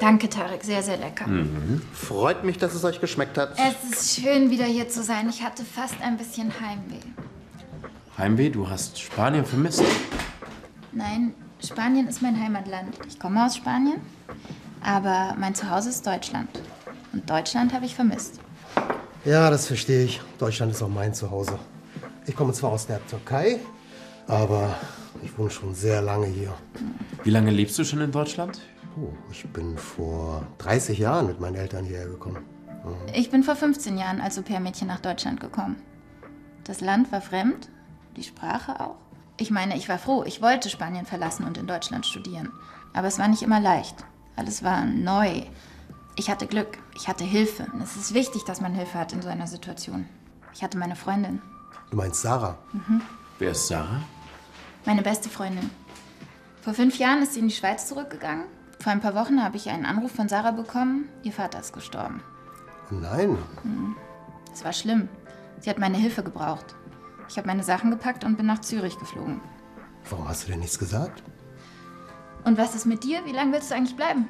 Danke, Tarek, sehr, sehr lecker. Freut mich, dass es euch geschmeckt hat. Es ist schön, wieder hier zu sein. Ich hatte fast ein bisschen Heimweh. Heimweh, du hast Spanien vermisst. Nein, Spanien ist mein Heimatland. Ich komme aus Spanien, aber mein Zuhause ist Deutschland. Und Deutschland habe ich vermisst. Ja, das verstehe ich. Deutschland ist auch mein Zuhause. Ich komme zwar aus der Türkei, aber ich wohne schon sehr lange hier. Wie lange lebst du schon in Deutschland? Oh, ich bin vor 30 Jahren mit meinen Eltern hierher gekommen. Ich bin vor 15 Jahren als Au-pair-Mädchen nach Deutschland gekommen. Das Land war fremd, die Sprache auch. Ich meine, ich war froh, ich wollte Spanien verlassen und in Deutschland studieren. Aber es war nicht immer leicht. Alles war neu. Ich hatte Glück, ich hatte Hilfe. Und es ist wichtig, dass man Hilfe hat in so einer Situation. Ich hatte meine Freundin, Du meinst Sarah? Wer ist Sarah? meine beste Freundin. Vor fünf Jahren ist sie in die Schweiz zurückgegangen. Vor ein paar Wochen habe ich einen Anruf von Sarah bekommen. Ihr Vater ist gestorben. Nein. Es war schlimm. Sie hat meine Hilfe gebraucht. Ich habe meine Sachen gepackt und bin nach Zürich geflogen. Warum hast du denn nichts gesagt? Und was ist mit dir? Wie lange willst du eigentlich bleiben?